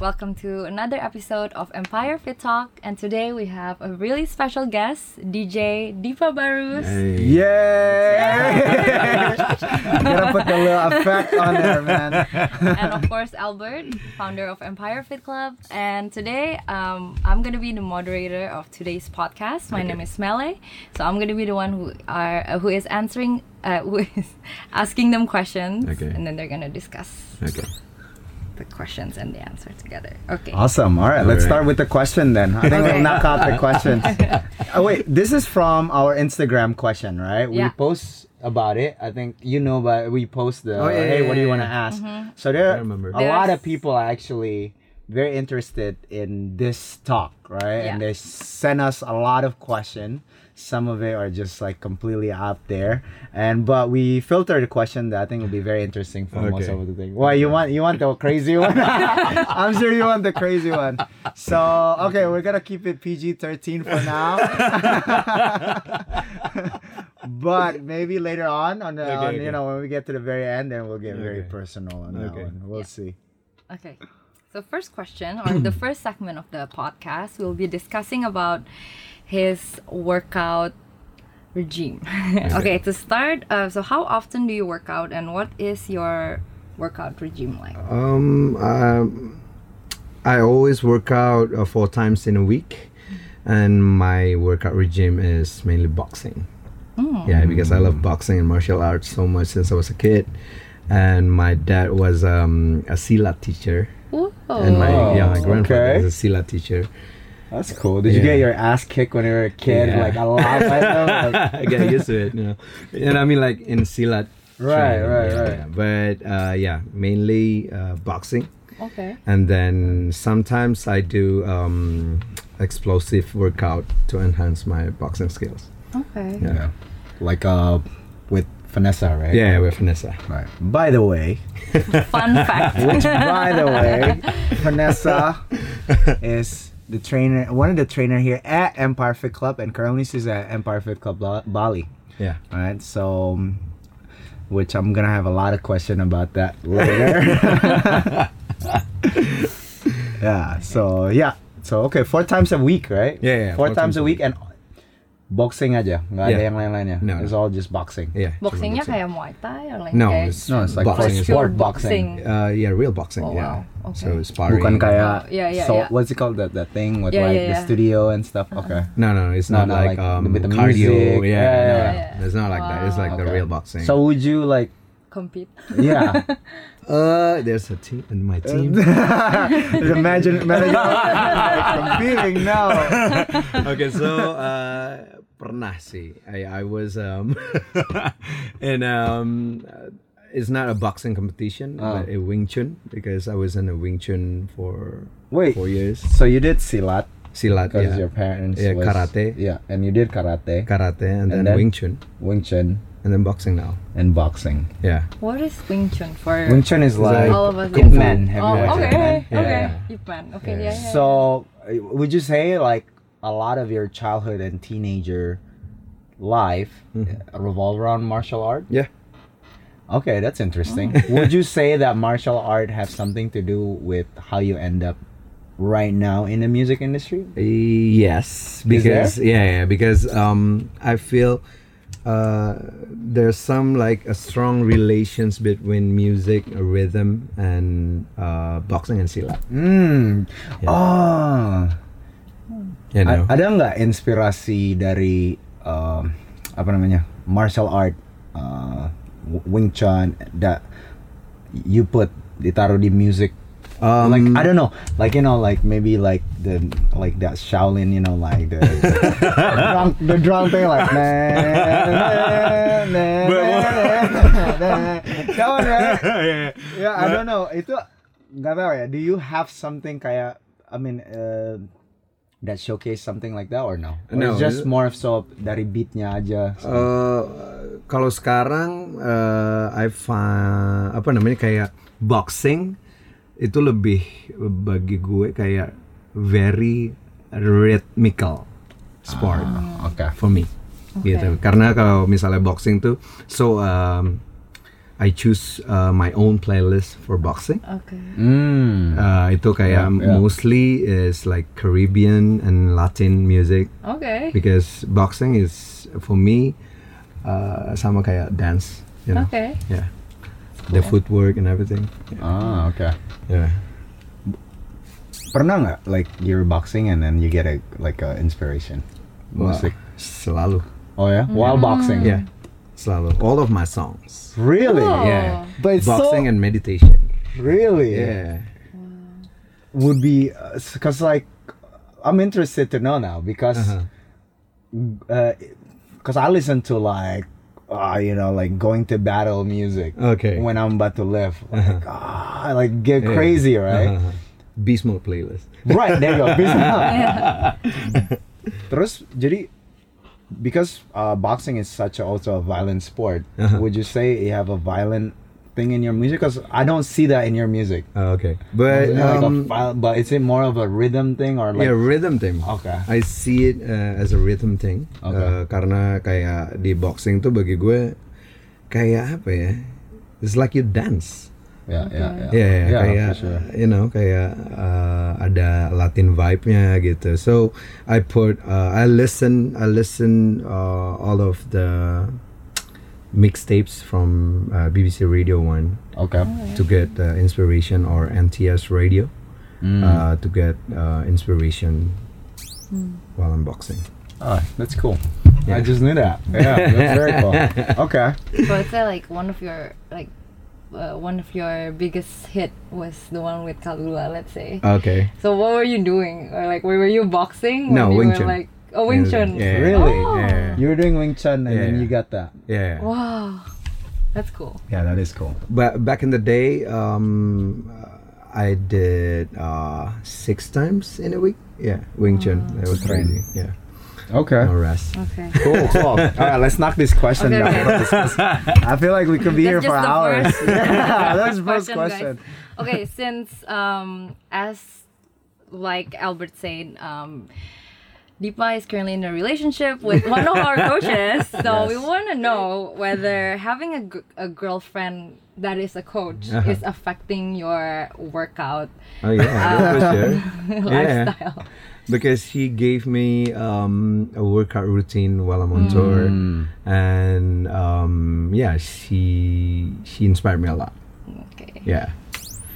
Welcome to another episode of Empire Fit Talk, and today we have a really special guest, DJ Diva Barus. Yay! Gotta put the little effect on there, man. and of course Albert, founder of Empire Fit Club. And today, um, I'm gonna be the moderator of today's podcast. My name is Mele, so I'm gonna be the one who are uh, who is answering, uh, who is asking them questions, Okay. and then they're gonna discuss Okay. The questions and the answer together. Okay. Awesome. All right, let's Alright. start with the question then. I think Okay. we'll knock out the questions. oh, wait, this is from our Instagram question, right? Yeah. We post about it. I think you know, but we post the Oh, yeah, hey, yeah, what do you yeah, want to ask? Mm-hmm. So there, I remember. a lot of people actually very interested in this talk, right? And they sent us a lot of questions. Some of it are just like completely out there, and but we filter the question that I think will be very interesting for most of the thing. Why you want you want the crazy one? I'm sure you want the crazy one. So okay, we're gonna keep it PG-13 for now. but maybe later on, on, the, Okay, on you know when we get to the very end, then we'll get very personal on that one. We'll Yeah. see. Okay. So first question or the first segment of the podcast we'll be discussing about his workout regime. okay, to start, uh, so how often do you work out and what is your workout regime like? Um, um, I always work out uh, four times in a week, and my workout regime is mainly boxing. Yeah, because I love boxing and martial arts so much since I was a kid, and my dad was um, a silat teacher, Whoa. and my yeah my Oh, grandfather okay. was a silat teacher. That's cool. Did you get your ass kicked when you were a kid? Yeah. Like a lot, I know, like- I get used to it, you know. And I mean, like in silat. Right, training, right, yeah, right. yeah. But uh, yeah, mainly uh, boxing. okay. and then sometimes I do um, explosive workout to enhance my boxing skills. Okay. Yeah, Yeah. Like uh, with Vanessa, right? yeah, with Vanessa. Right. By the way, Fun fact. which by the way, Vanessa is the trainer, one of the trainer here at Empire Fit Club, and currently she's at Empire Fit Club Bali. Yeah, Right. So, which I'm gonna have a lot of question about that later. yeah. So yeah. So okay, four times a week, right? Yeah, yeah, Four, times, a week, and boxing aja, nggak ada Yeah. yang lain-lainnya. No, It's all just boxing. yeah. Boxingnya boxing. kayak Muay Thai or like No, kayak it's No, it's like boxing sport pure boxing. Uh, yeah, real boxing. Oh, yeah. wow. So Okay. sparring. Bukan kayak Oh, yeah, yeah, so yeah. what's it called that that thing with Yeah, like yeah, the yeah. studio and stuff. Okay. No, no, it's No, not no, like, like um, with the cardio. music. Yeah, Yeah, no, yeah, yeah. it's not like that. It's like the Okay. real boxing. So would you like compete. yeah. uh, there's a team in my team. imagine imagine competing now. okay, so uh, pernah sih. I I was um in um uh, it's not a boxing competition, Oh. but a Wing Chun because I was in a Wing Chun for Wait. four years. So you did silat Silat, because yeah. your parents Yeah, was, karate. Yeah, and you did karate, karate, and, And then, then? Wing Chun, Wing Chun, and then boxing now. and boxing. Yeah. What is Wing Chun for Wing Chun is like all of us? Ip Man. Oh, you okay, Yeah, okay. Ip Man. Okay, Yeah. yeah, yeah. So, would you say like a lot of your childhood and teenager life Mhm. uh, revolve around martial art? Yeah. Okay, that's interesting. would you say that martial art have something to do with how you end up right now in the music industry? Yes, because yeah, yeah, because um, I feel uh, there's some like a strong relations between music, rhythm, and uh, boxing and silat. Hmm. Yeah. Oh. You A- know, ada nggak inspirasi dari um, apa namanya martial art uh, Wing Chun that you put ditaruh di music? Um, like I don't know. Like you know like maybe like the like that Shaolin you know like the the, drum the drum thing like nah, nah. that one right yeah I don't know. Itu nggak tahu ya. Do you have something kayak I mean uh, that showcase something like that or no? Or No, it's just more of so dari beatnya aja? So. Uh, kalau sekarang uh, I find apa namanya kayak boxing itu lebih bagi gue kayak very rhythmical sport oke. for me gitu. Karena kalau misalnya boxing tuh so um, I choose uh, my own playlist for boxing. Okay. Mm. Uh, itu kayak Yeah, yeah. mostly is like Caribbean and Latin music Okay. because boxing is for me uh, sama kayak dance, you know. Okay. Yeah. The footwork and everything. Ah, okay. Yeah. Pernah nggak like you're boxing and then you get a like a inspiration? Music. Wah, selalu. Oh yeah, while boxing. Yeah. Selalu. All of my songs. Really? Oh. Yeah. But it's boxing so and meditation. really Yeah. would be because like I'm interested to know now because Uh-huh. because I listen to like uh, you know like going to battle music Okay. when I'm about to live like ah I like get Yeah. crazy right Uh-huh. Beast mode playlist. right there you go Beast mode. terus jadi because uh, boxing is such a, also a violent sport Uh-huh. would you say you have a violent thing in your music because I don't see that in your music Oh, okay. But Is it like a um, but is it more of a rhythm thing or like yeah, rhythm thing. Okay. I see it uh, as a rhythm thing. Okay. Uh, karena kayak di boxing tuh bagi gue kayak apa ya? It's like you dance. Yeah, yeah, yeah. Yeah, yeah, Yeah, kayak sure. you know kayak uh, ada Latin vibe-nya gitu. So I put uh, I listen I listen uh, all of the mixtapes from uh, BBC Radio One Okay. to get uh, inspiration or NTS Radio Mm. uh, to get uh, inspiration while I'm boxing. Oh, that's cool. I Yeah. just knew that. Yeah, that's very cool. Okay. So I'd say like one of your like uh, one of your biggest hit was the one with Kalula, let's say. Okay. So what were you doing? Or like were, were you boxing? No, when you Wing were, Chun. Like oh Wing Chun. Yeah. Really? Oh. Yeah. You were doing Wing Chun and then you got that. Yeah. Wow, that's cool. Yeah, that is cool. But back in the day, um, uh, I did uh, six times in a week. Yeah, Wing Chun. That was Train. crazy. Yeah. Okay. No rest. Okay. Cool, cool. All right, let's knock this question Okay, down. okay. I feel like we could be here for hours. yeah, that's the first guys. question. Okay, since um, as like Albert said, um, Deepa is currently in a relationship with one of our coaches, so we want to know whether having a, g- a girlfriend that is a coach Uh-huh. is affecting your workout Oh yeah, for sure. lifestyle. Because he gave me um, a workout routine while I'm on tour, and um, yeah, she she inspired me a lot. Okay. Yeah.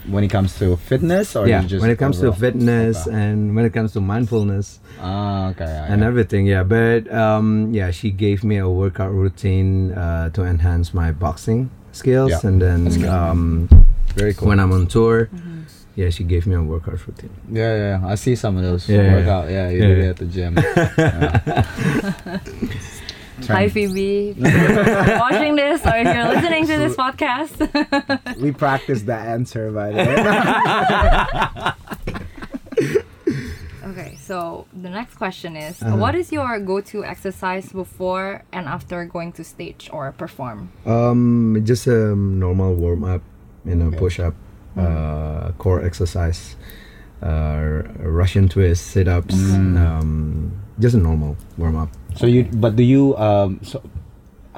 When it comes to fitness, or yeah. just When it comes to fitness Okay. and when it comes to mindfulness, Ah, okay. yeah, and yeah. everything yeah but um yeah she gave me a workout routine uh, to enhance my boxing skills Yeah, and then um Very cool. when i'm on tour yeah she gave me a workout routine yeah, yeah, yeah. I see some of those Yeah, yeah. workout. Yeah, you Yeah, it yeah. at the gym. Hi Phoebe, watching this or if you're listening to this podcast. we practiced that answer by the way. Okay, so the next question is Uh-huh. what is your go-to exercise before and after going to stage or perform? um just a normal warm-up you know Okay. push-up uh, core exercise uh, russian twist sit-ups um just a normal warm-up so you, but do you, um, so,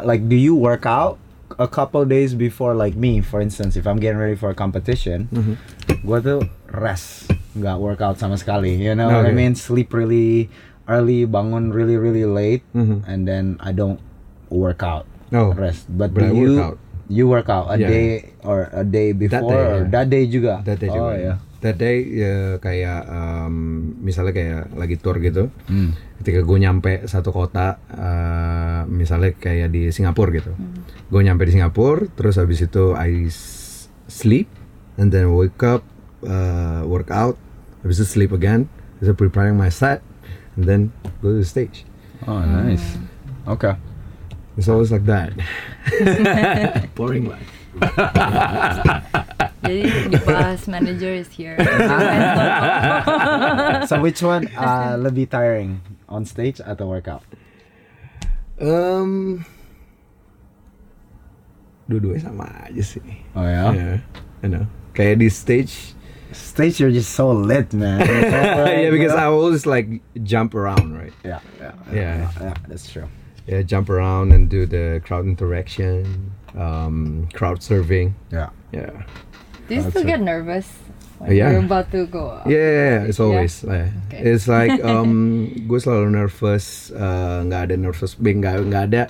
like, do you work out a couple days before, like me, for instance, if I'm getting ready for a competition, Mm-hmm. gua tuh rest, nggak workout sama sekali. You know what I mean? Sleep really early, bangun really really late, Mhm. and then I don't work out. no rest. But, but do I you work out. You work out a Yeah. day or a day before day, or yeah. that day juga? That day oh juga. ya. That day ya, kayak um, misalnya kayak lagi tour gitu. Hmm. Ketika gue nyampe satu kota, uh, misalnya kayak di Singapura gitu. Gue nyampe di Singapura, terus habis itu I sleep, and then wake up, uh, work out, habis itu sleep again, so preparing my set, and then go to the stage. Oh nice. Okay. It's always like that. Boring life. Jadi the bus manager is here. so which one uh, lebih tiring on stage atau workout? Um, dua-duanya sama aja sih. Oh ya. Yeah, I know. Kayak di stage, Stage you're just so lit, man. yeah, because I always like jump around, right? yeah, yeah, Yeah. yeah, that's true. Yeah, jump around and do the crowd interaction, um, crowd surfing. Yeah. Yeah. Do you still get nervous when Uh, yeah. you're about to go? up? Yeah, yeah, yeah, it's Yeah? always. yeah. Okay. It's like um, gue selalu nervous, uh, nggak ada nervous, be- nggak nggak ada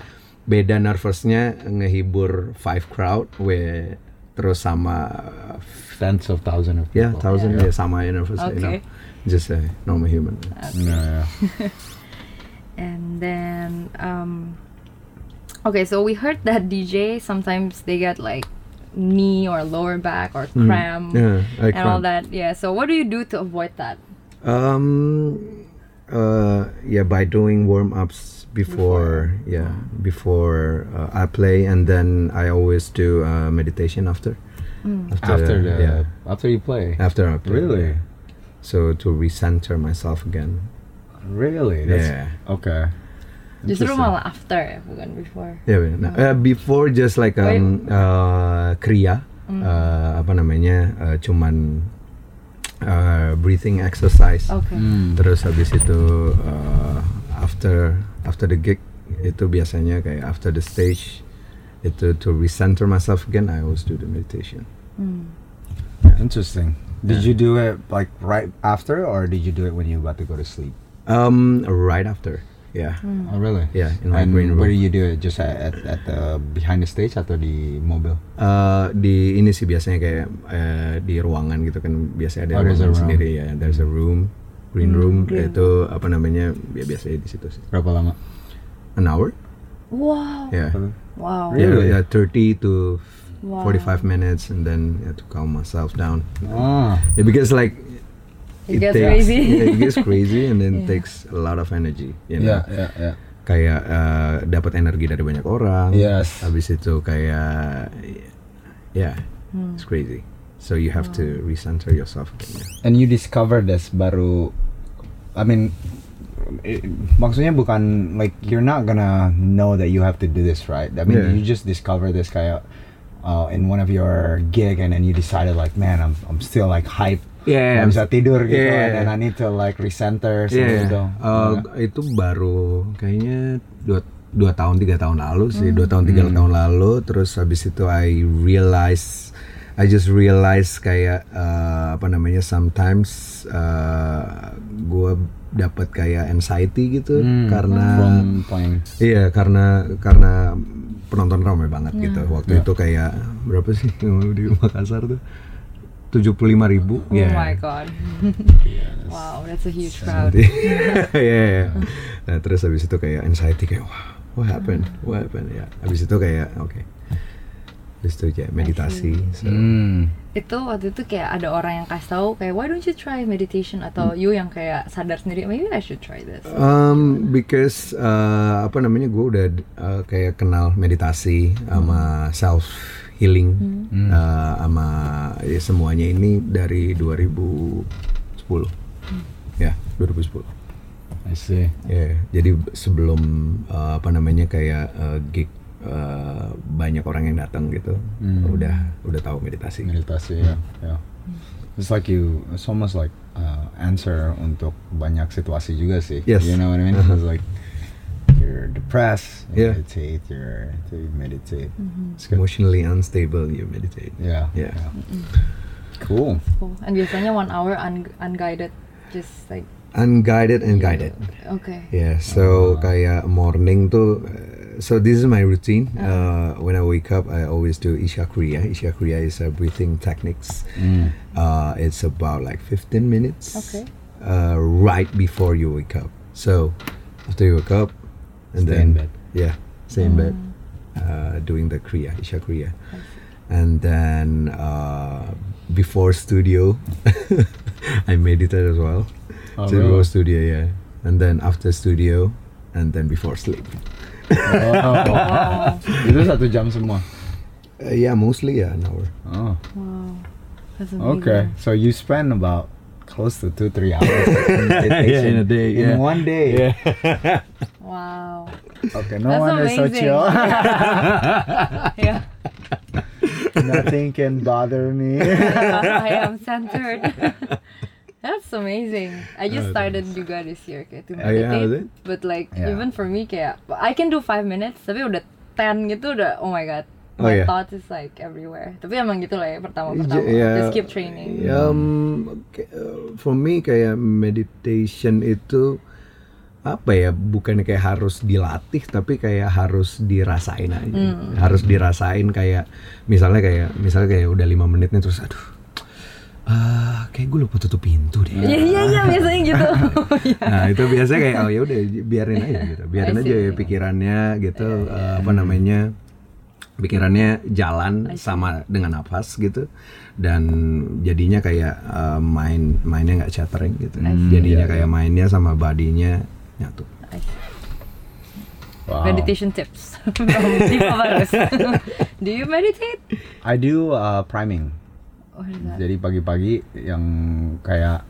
beda nervousnya ngehibur five crowd, we terus sama Tens of thousands of people. thousand Yeah. ya sama nervous, you know, Okay. just a normal human. Yeah, yeah. And then, um, okay, so we heard that DJ sometimes they get like knee or lower back or cramp Mm. Yeah, I and all that. Yeah. So what do you do to avoid that? Um, uh, yeah, by doing warm ups before, yeah, before uh, I play, and then I always do uh, meditation after. After the yeah, after you play. after I play. Really? So to recenter myself again. Really? That's, yeah. Okay. Justru malah after ya, bukan before. Yeah, yeah. Nah, uh, before just like um, uh, kriya, uh, apa namanya, uh, cuman uh, breathing exercise. Okay. Hmm. Terus habis itu uh, after after the gig itu biasanya kayak after the stage itu to recenter myself again I always do the meditation. Hmm. Interesting. Did you do it like right after, or did you do it when you about to go to sleep? Um, right after, yeah, Oh, really? yeah, in my And green where do room. you do it? Just at, at, at the behind the stage atau di mobil? Uh, di ini sih biasanya kayak uh, di ruangan gitu kan biasanya ada Oh, ruangan room. sendiri ya. There's a room, green room green itu apa namanya ya biasanya di situ sih. Berapa lama? An hour? Wow. Yeah. Wow. Really? Yeah, yeah, 30 to Wow. 45 minutes and then yeah, to calm myself down. Ah. Yeah, because like It gets takes, crazy. yeah, it gets crazy and then Yeah. takes a lot of energy. You know? Yeah, yeah, yeah. Kayak uh, dapat energi dari banyak orang. Yes. Habis itu kayak yeah, Hmm. it's crazy. So you have to recenter yourself again. yeah. And you discover this baru, I mean, i- maksudnya bukan like you're not gonna know that you have to do this right. I mean, Yeah. you just discover this kayak uh, in one of your gig and then you decided like, man, I'm I'm still like hype. Yeah, Nggak bisa tidur gitu, Yeah. and then I need to like recenter Iya, gitu. uh, itu baru kayaknya dua dua tahun tiga tahun lalu sih. Dua tahun tiga Hmm. tahun lalu terus habis itu I realize I just realize kayak uh, apa namanya sometimes uh, gue dapat kayak anxiety gitu Hmm, karena iya karena karena penonton ramai banget gitu. Waktu Iya. itu kayak berapa sih di Makassar tuh tujuh puluh lima ribu Oh Iya. my god. wow, that's a huge crowd. Iya, iya. Nah, terus habis itu kayak anxiety kayak wah, what happened? What happened? Ya, habis itu kayak oke. Habis itu kayak meditasi. So, Hmm. Itu waktu itu kayak ada orang yang kasih tahu kayak why don't you try meditation atau Hmm. you yang kayak sadar sendiri maybe I should try this. Um, because uh, apa namanya gue udah uh, kayak kenal meditasi sama self healing Hmm. uh, sama ya, semuanya ini dari 2010 ya 2010 I see. Ya, jadi sebelum uh, apa namanya kayak uh, gig uh, banyak orang yang datang gitu, Hmm. udah udah tahu meditasi. meditasi ya ya it's like you it's almost like uh, answer untuk banyak situasi juga sih Yes. you know what I mean Uh-huh. it's like you're depressed you Yeah. meditate you're you meditate Mm-hmm. it's Emotionally unstable, you meditate. yeah Yeah. cool Cool. And biasanya one hour un- unguided, just like Unguided and guided. okay. Yeah, so Ah. kayak morning tuh. uh, So this is my routine. Uh, when I wake up, I always do Isha Kriya. Isha Kriya is a breathing techniques. Mm. Uh, it's about like 15 minutes. Okay. Uh, right before you wake up. So after you wake up, and Stay then in bed. yeah, stay in bed, uh, doing the Kriya, Isha Kriya, and then uh, before studio, I meditate as well. Oh, so really? before studio, yeah, and then after studio, and then before sleep. oh. itu satu jam semua Uh, yeah, mostly yeah, an hour. oh Wow. That's amazing. okay so you spend about close to two three hours in meditation Yeah, in a day, in yeah. one day Yeah. Wow. Okay no That's so amazing. chill yeah. nothing can bother me I am centered. That's amazing. I just Oh, started juga this year kayak to Oh, yeah, meditate. is it? but like Yeah. even for me kayak I can do five minutes tapi udah 10 gitu udah oh my god. Oh, My yeah. thoughts is like everywhere. Tapi emang gitu lah ya pertama-pertama. Yeah. Just keep training. Um, k- uh, for me kayak meditation itu apa ya bukan kayak harus dilatih tapi kayak harus dirasain aja. Hmm. harus dirasain kayak misalnya kayak misalnya kayak udah lima menit nih terus aduh ah kayak gue lupa tutup pintu deh. Iya iya iya biasanya gitu. Iya. nah itu biasanya kayak oh ya udah biarin aja gitu. Biarin aja ya pikirannya gitu eh, apa namanya pikirannya jalan sama dengan nafas gitu dan jadinya kayak eh, main mainnya nggak chattering gitu. Jadinya kayak mainnya sama badinya nyatu Wow. Meditation tips from Diva Barus. Do you meditate? I do uh, priming. What is that? Jadi pagi-pagi yang kayak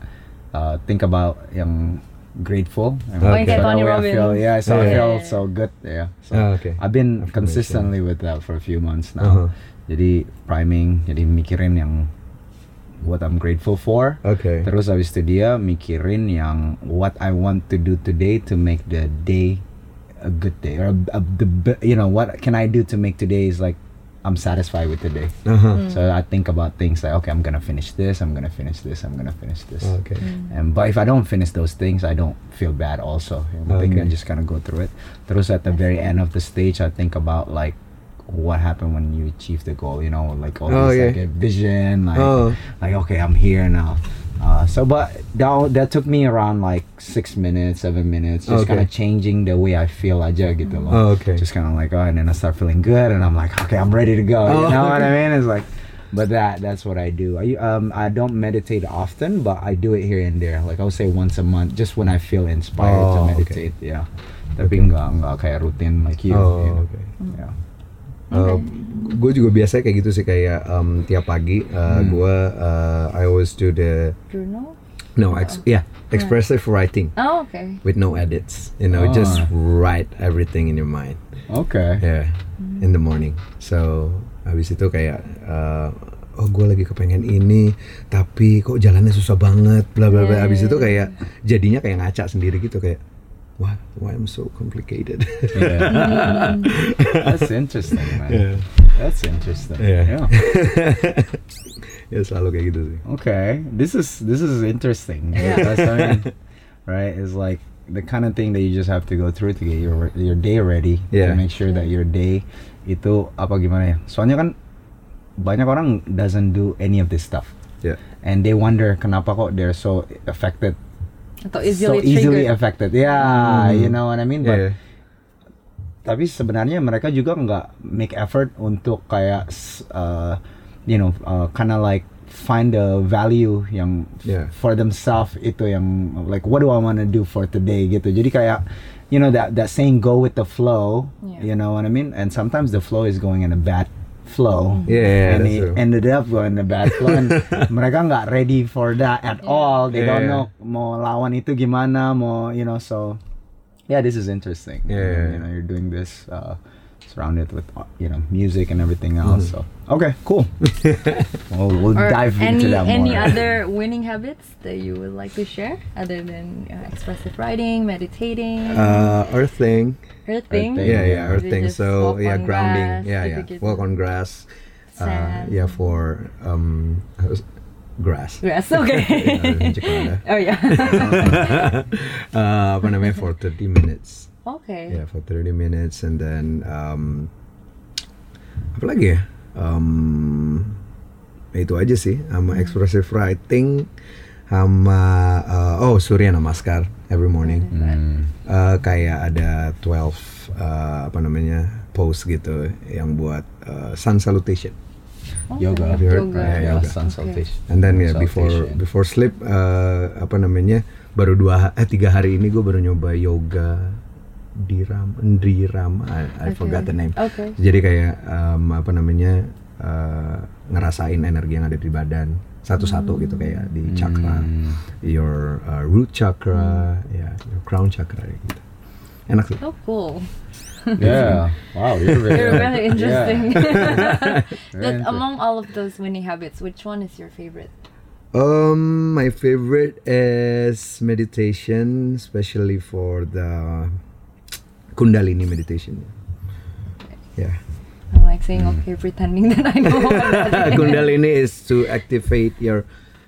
uh, think about yang grateful. Oh, so that Tony I Robbins. feel, yeah, so I Yeah. feel so good. Yeah. So Ah, okay. I've been consistently with that for a few months now. Uh-huh. Jadi priming, jadi mikirin yang what I'm grateful for. Oke. Terus habis itu dia mikirin yang what I want to do today to make the day a good day or a, a, the you know what can I do to make today is like I'm satisfied with today. Aha. So I think about things like okay, I'm gonna finish this, I'm gonna finish this, I'm gonna finish this. Oke. And but if I don't finish those things, I don't feel bad. Also, penting Okay. I just kind of go through it. Terus at the very end of the stage, I think about like what happened when you achieve the goal. You know, like all Oh, this yeah. like a vision, like Oh. like okay, I'm here now. Uh, so, but that that took me around like six minutes, seven minutes, just Okay. kind of changing the way I feel aja gitu loh. Oh, okay. Just kind of like oh, and then I start feeling good, and I'm like okay, I'm ready to go. Oh, you know what I mean? It's like, but that that's what I do. I um I don't meditate often, but I do it here and there. Like I'll say once a month, just when I feel inspired to Oh, okay. meditate. Yeah. Tapi enggak enggak kayak rutin like you. you Oh, know. oke. Yeah. Gue juga biasa kayak gitu sih kayak um, tiap pagi uh, Hmm. gue uh, I always do the Journal? no ex yeah expressive writing Oh, okay. with no edits you know just Ah. write everything in your mind Okay. yeah in the morning so habis itu kayak uh, oh gue lagi kepengen ini tapi kok jalannya susah banget bla bla bla Yeah, habis yeah, itu yeah. kayak jadinya kayak ngaca sendiri gitu kayak why why I'm so complicated Yeah. That's interesting, man. Yeah. That's interesting. Yeah. yeah. ya selalu kayak gitu sih Okay, this is this is interesting. Yeah. That's I mean, right? It's like the kind of thing that you just have to go through to get your your day ready Yeah. to make sure that your day itu apa gimana ya? Soalnya kan banyak orang doesn't do any of this stuff ya and they wonder kenapa kok they're so affected, Atau so easily easily triggered. affected. Yeah, Hmm. you know what I mean. But Yeah. tapi sebenarnya mereka juga nggak make effort untuk kayak uh, you know uh, kind of like find the value yang Yeah. for themselves itu yang like what do I want to do for today gitu jadi kayak you know that that saying go with the flow Yeah. you know what I mean and sometimes the flow is going in a bad flow. Yeah, and that's it true. ended up going in a bad flow. And mereka nggak ready for that at all. They don't Yeah. know mau lawan itu gimana mau you know so yeah this is interesting. Yeah, you know you're doing this uh, surrounded with you know music and everything else so okay cool we'll, we'll Or dive any into that more any other winning habits that you would like to share other than uh, expressive writing, meditating, Uh, earthing. earthing? Earthing. Yeah, yeah, Yeah. earthing. Just So yeah, grounding. grass, yeah, yeah. Walk on grass. Uh, yeah, for um, grass. Grass, okay. Yeah, oh yeah. uh, apa namanya for 30 minutes. Okay. Yeah, for 30 minutes and then um, apa lagi ya? Um, itu aja sih sama expressive writing sama uh, oh Surya Namaskar every morning. Hmm. Uh, kayak ada 12 uh, apa namanya pose gitu yang buat uh, sun salutation. Okay. yoga Have you heard? Yoga. Yeah, yeah, yoga. sun Okay. salutation And then ya before before sleep uh, apa namanya baru dua eh tiga hari ini gue baru nyoba yoga diram diram I, I forgot the name. Okay. Jadi kayak um, apa namanya uh, ngerasain energi yang ada di badan satu-satu gitu kayak di chakra, Hmm. your uh, root chakra, ya your crown chakra gitu. Enak sih. Oh cool. yeah wow you're very, You're very interesting. Yeah. Inter- among all of those winning habits, which one is your favorite? Um, my favorite is meditation, especially for the Kundalini meditation. Yeah. I'm like saying okay, pretending that I know. what that is. Kundalini is to activate your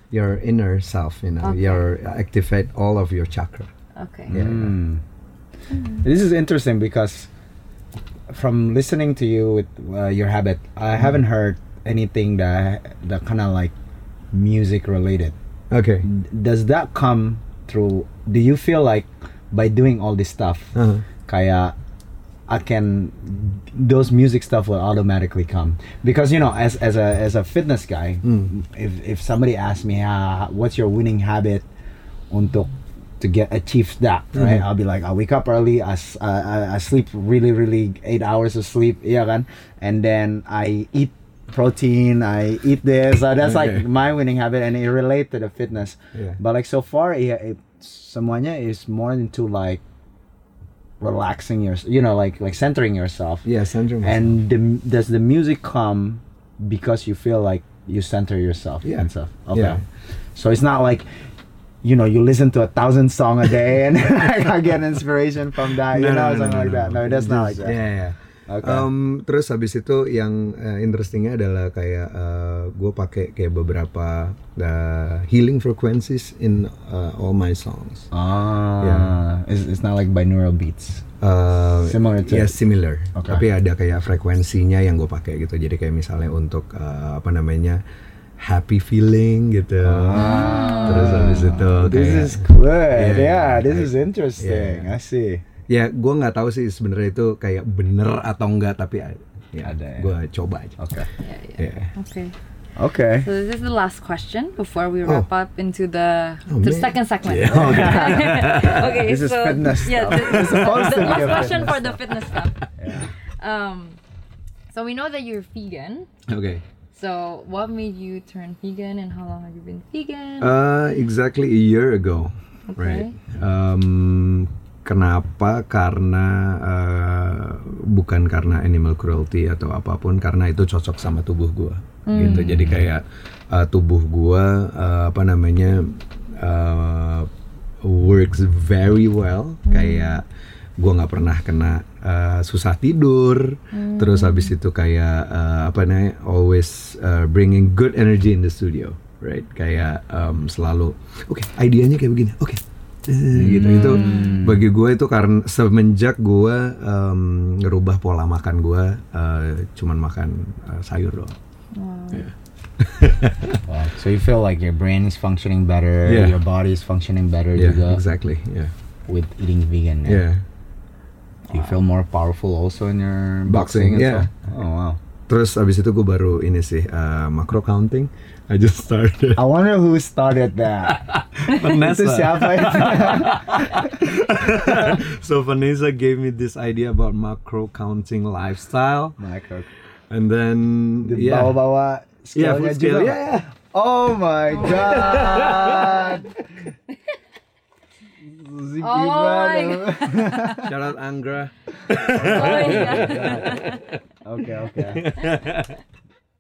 your inner self. You know, Okay. your activate all of your chakra. Okay. Yeah. Mm. This is interesting because from listening to you with uh, your habit, I haven't heard anything that that kind of like music related. Okay. Does that come through? Do you feel like by doing all this stuff, Uh-huh. Kaya I can those music stuff will automatically come because you know as as a as a fitness guy Mm. if if somebody asks me ah, what's your winning habit untuk to get achieve that right Mhm. I'll be like I wake up early I, I, I sleep really really eight hours of sleep yeah kan and then I eat protein I eat this so that's like my winning habit and it relate to the fitness Yeah. but like so far yeah it, semuanya is more into like relaxing your you know like like centering yourself Yeah, syndrome. and the, does the music come because you feel like you center yourself Yeah. and stuff okay Yeah. so it's not like you know you listen to a thousand song a day and I get inspiration from that you know something like that no that's not like that Yeah, yeah. Okay Um, terus habis itu yang uh, interestingnya adalah kayak gue pakai kayak beberapa uh, healing frequencies in uh, all my songs. ah Yeah. it's, it's not like binaural beats Uh, Similar to- ya similar. Oke. Tapi ada kayak frekuensinya yang gue pakai gitu. Jadi kayak misalnya untuk uh, apa namanya happy feeling gitu. Terus habis itu Ah. this kayak is good Yeah, yeah, this is interesting yeah. I see ya gue nggak tahu sih sebenarnya itu kayak bener atau enggak tapi ya, Ada ya. gue coba aja. okay Yeah, yeah. Yeah. Okay. okay So this is the last question before we Oh. wrap up into the Oh, the man. second segment. Yeah. okay, This is so fitness yeah, stuff. the, the to be last a question fitness for the fitness stuff. yeah. Um, so we know that you're vegan. Oke. So what made you turn vegan, and how long have you been vegan? Uh, exactly a year ago, right? Um, kenapa? Karena uh, bukan karena animal cruelty atau apa pun, karena itu cocok sama tubuh gua, gitu. Jadi kayak uh, tubuh gua uh, apa namanya uh, works very well, kayak gua nggak pernah kena uh, susah tidur, terus habis itu kayak uh, apa namanya always uh, bringing good energy in the studio, right? Kayak um, selalu, oke, idenya kayak begini, oke, Eh, gitu itu bagi gue itu karena semenjak gue um, ngerubah pola makan gue, uh, cuman makan uh, sayur doang. Yeah. Wow. So you feel like your brain is functioning better, Yeah. your body is functioning better Yeah, juga exactly. Yeah, with eating vegan. ya? yeah. You feel more powerful also in your Boxing, boxing, and yeah. Oh wow. Terus abis itu gue baru ini sih uh, macro counting. I just started. I wonder who started that. Itu siapa so Vanessa gave me this idea about macro counting lifestyle, Micro. and then yeah, Bawa-bawa yeah, scale-nya food scale, juga. yeah, yeah. Oh my god. Ziggy Oh my brother. Shout out Angra. oh yeah. okay, okay.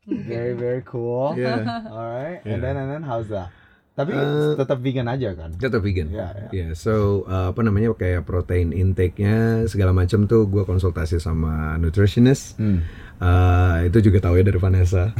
Very very cool. Yeah. Alright. Yeah. And then and then how's that? Tapi Uh, tetap vegan aja kan? Tetap vegan. Yeah, yeah. Yeah, so uh, apa namanya kayak protein intake-nya segala macam tuh gue konsultasi sama nutritionist. Hmm. Uh, itu juga tahu ya dari Vanessa.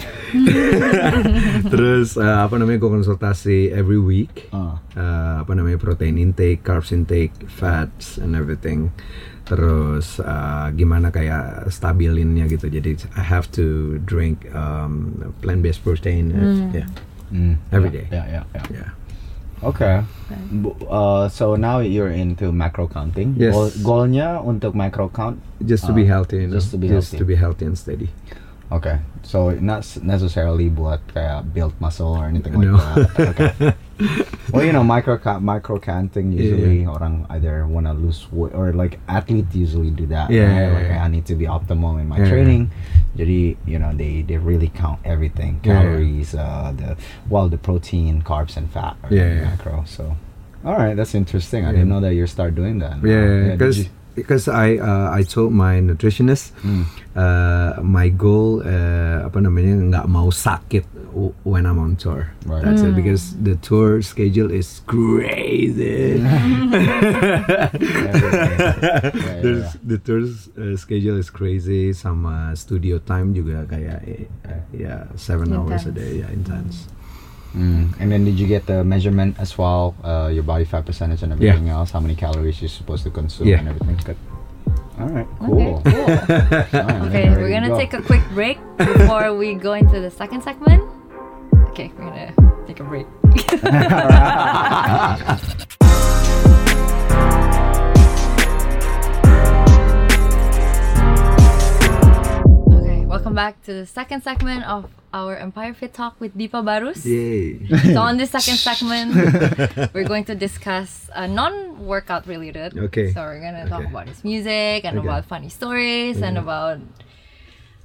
Terus uh, apa namanya gue konsultasi every week. Ah. Uh, apa namanya protein intake, carbs intake, fats and everything. Terus uh, gimana kayak stabilinnya gitu. Jadi I have to drink um, plant-based protein. uh, yeah, Mm. Every yeah, day. Yeah, yeah, yeah. yeah. Okay. Bu- Uh, so now you're into macro counting. Yes. Goal, goalnya untuk macro count. Just to be Uh, healthy, you know? just to be just healthy. to be healthy and steady. Okay. So not necessarily buat kayak build muscle or anything like No. that. Okay. well, you know, micro ca- micro counting usually orang either wanna lose weight or like athletes usually do that. Yeah, right? yeah, Like yeah. I need to be optimal in my Yeah. training. Jadi, you know, they they really count everything, Yeah, yeah. calories, uh, the well, the protein, carbs, and fat. Are Yeah, yeah. macro. So, all right, that's interesting. I Yeah. didn't know that you start doing that. Yeah, because because I uh, I told my nutritionist uh, my goal uh, apa namanya nggak mau sakit when I'm on tour. Right. That's it because the tour schedule is crazy. The tour uh, schedule is crazy. Sama studio time juga kayak eh, uh, yeah seven hours a Intense. day. Yeah, intense. Mm. And then did you get the measurement as well? Uh, your body fat percentage and Yeah. everything else? How many calories you're supposed to consume Yeah. and everything? Good. All right. Okay, Cool. cool. Okay, we're gonna go. take a quick break before we go into the second segment. Okay, we're gonna take a break. okay, welcome back to the second segment of our Empire Fit Talk with Deepa Barus. Yay! So on this second segment, we're going to discuss uh, non-workout related. Okay. So we're gonna talk Okay. about his music and Okay. about funny stories and about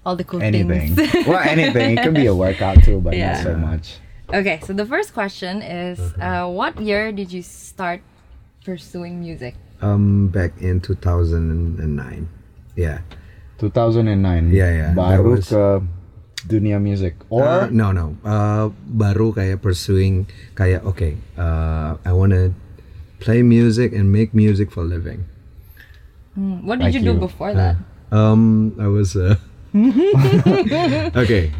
all the cool anything. things. well, anything. It could be a workout too, but Yeah. not so much. okay. So the first question is, uh, what year did you start pursuing music? Um, back in 2009. Yeah. 2009. Yeah, yeah, Baru that was- ke dunia music. Or Uh, no, no. Uh, baru kayak pursuing kayak okay. Uh, I wanna play music and make music for a living. Hmm, What did Like you do you. before that? Um, I was uh, okay.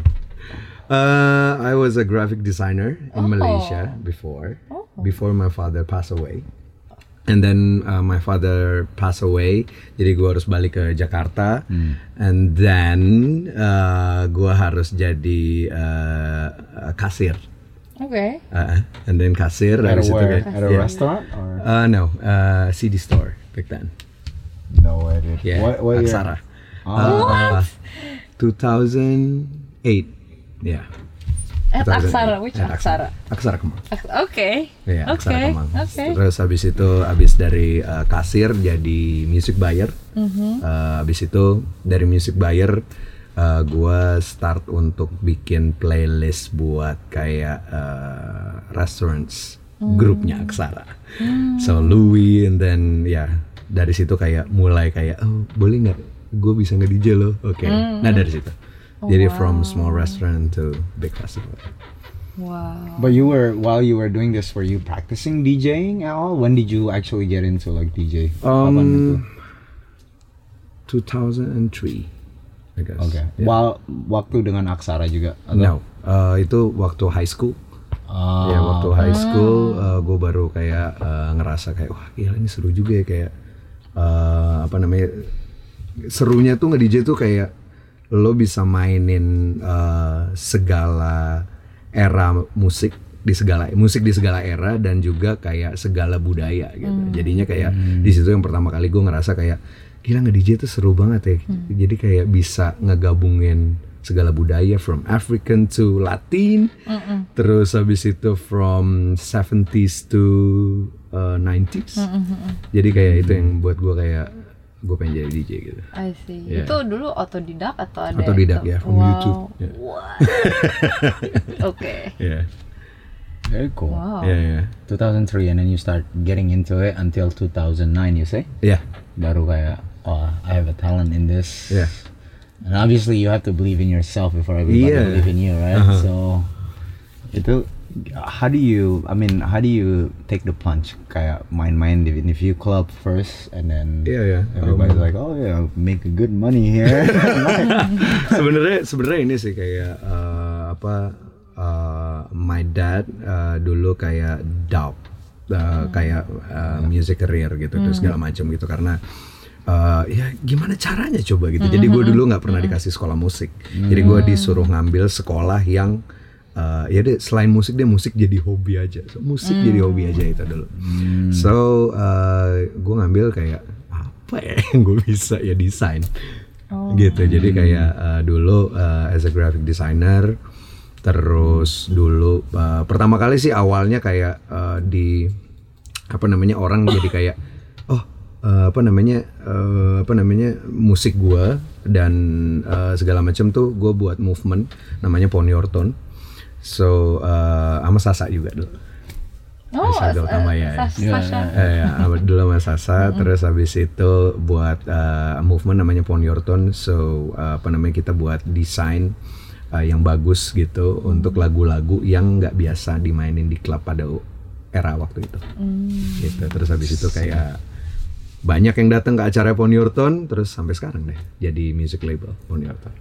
Uh, I was a graphic designer in Oh. Malaysia before, Oh. before my father passed away. And then uh, my father passed away, jadi gua harus balik ke Jakarta. And then uh, gua harus jadi uh, kasir. Okay. Uh, and then kasir. at a, habis itu where? kayak- At a yeah. restaurant? Or Uh, no, uh, CD store back then. no idea. Yeah, What, what year? Aksara. Oh. Uh, 2008. Yeah. At 2008. Aksara, which At Aksara? Aksara Kemang. Okay. Iya, Aksara okay. Kemang. Okay. Terus habis itu habis dari uh, kasir jadi music buyer. Mm-hmm. Uh, habis itu dari music buyer uh, gua start untuk bikin playlist buat kayak uh, restaurants Mm. grupnya Aksara. So Louis and then ya dari situ kayak mulai kayak oh boleh nggak gue bisa nge DJ loh. Oke. Mm. Nah dari situ. Oh, Jadi from small restaurant to big festival. Wow. But you were while you were doing this, were you practicing DJing at all? When did you actually get into like DJ? Um, 2003, I guess. Oke. Yeah. While waktu dengan Aksara juga? atau- No, uh, itu waktu high school. Ah. Ya waktu high school, gue baru kayak uh, ngerasa kayak wah gila ini seru juga ya kayak uh, apa namanya serunya tuh nge DJ tuh kayak lo bisa mainin uh, segala era musik di segala musik di segala era dan juga kayak segala budaya gitu. Jadinya kayak di situ yang pertama kali gue ngerasa kayak gila nge DJ tuh seru banget ya. Jadi kayak bisa ngegabungin segala budaya from African to Latin. Terus habis itu from 70s to uh, 90s. Jadi kayak itu yang buat gue kayak gue pengen jadi DJ gitu. I see. Yeah. Itu dulu otodidak atau ada Otodidak, itu? ya, from wow. YouTube, yeah. What? okay. Yeah. Very cool. Wow. Yeah, yeah. 2003 and then you start getting into it until 2009 you say? Yeah. Baru kayak oh I have a talent in this. Yeah. And obviously you have to believe in yourself before everybody Yeah. believe in you, right? Uh-huh. So itu how do you I mean how do you take the plunge? Kayak main-main di a few club first and then Iya, iya. everybody's Um, like oh yeah make good money here. Sebenarnya sebenarnya ini sih kayak uh, apa uh, my dad uh, dulu kayak doubt uh, kayak uh, music career gitu terus segala macam gitu. Karena uh, ya gimana caranya coba gitu. Jadi gue dulu nggak pernah dikasih sekolah musik. Jadi gue disuruh ngambil sekolah yang uh, ya deh selain musik deh musik jadi hobi aja. So, musik jadi hobi aja itu dulu. So uh, gue ngambil kayak apa ya yang gue bisa ya desain. Gitu. Jadi kayak uh, dulu uh, as a graphic designer terus dulu uh, pertama kali sih awalnya kayak uh, di apa namanya orang jadi kayak oh uh, apa namanya uh, apa namanya musik gua dan uh, segala macam tuh gue buat movement namanya Pony Orton so uh, sama Sasa juga dulu Oh, Sasha uh, Gautama ya. Sas- Yeah, Sasha. Eh, ya, awal dulu sama Sasa, terus habis itu buat uh, movement namanya Pon Your Tone. So uh, apa namanya kita buat desain uh, yang bagus gitu untuk lagu-lagu yang nggak biasa dimainin di klub pada era waktu itu. Gitu. Terus habis itu kayak banyak yang datang ke acara Pon Your Tone, terus sampai sekarang deh jadi music label Pon Your Tone.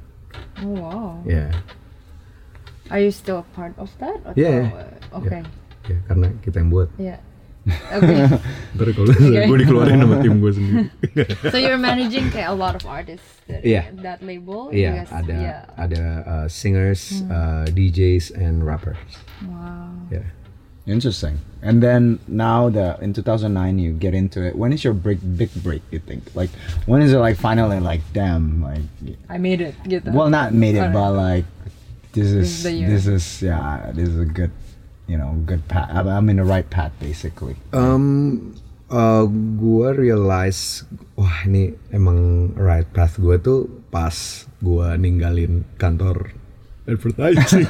Oh, wow. Ya, Are you still a part of that? Atau, Yeah. uh, Okay. ya karena kita yang buat. Yeah. Okay. Ntar kalau gue dikeluarin sama tim gue sendiri. so you're managing kayak a lot of artists dari Iya. that label? Iya, Because- ada yeah. ada uh, singers, uh, DJs, and rappers. Wow. Yeah. Interesting. And then now the in 2009 you get into it. When is your break big break? You think like when is it like finally like damn like I made it gitu. well not made it Alright. but like this This is is the year. this is yeah this is a good you know good path. I'm, in the right path basically. Um, uh, gue realize wah ini emang right path gue tuh pas gue ninggalin kantor advertising.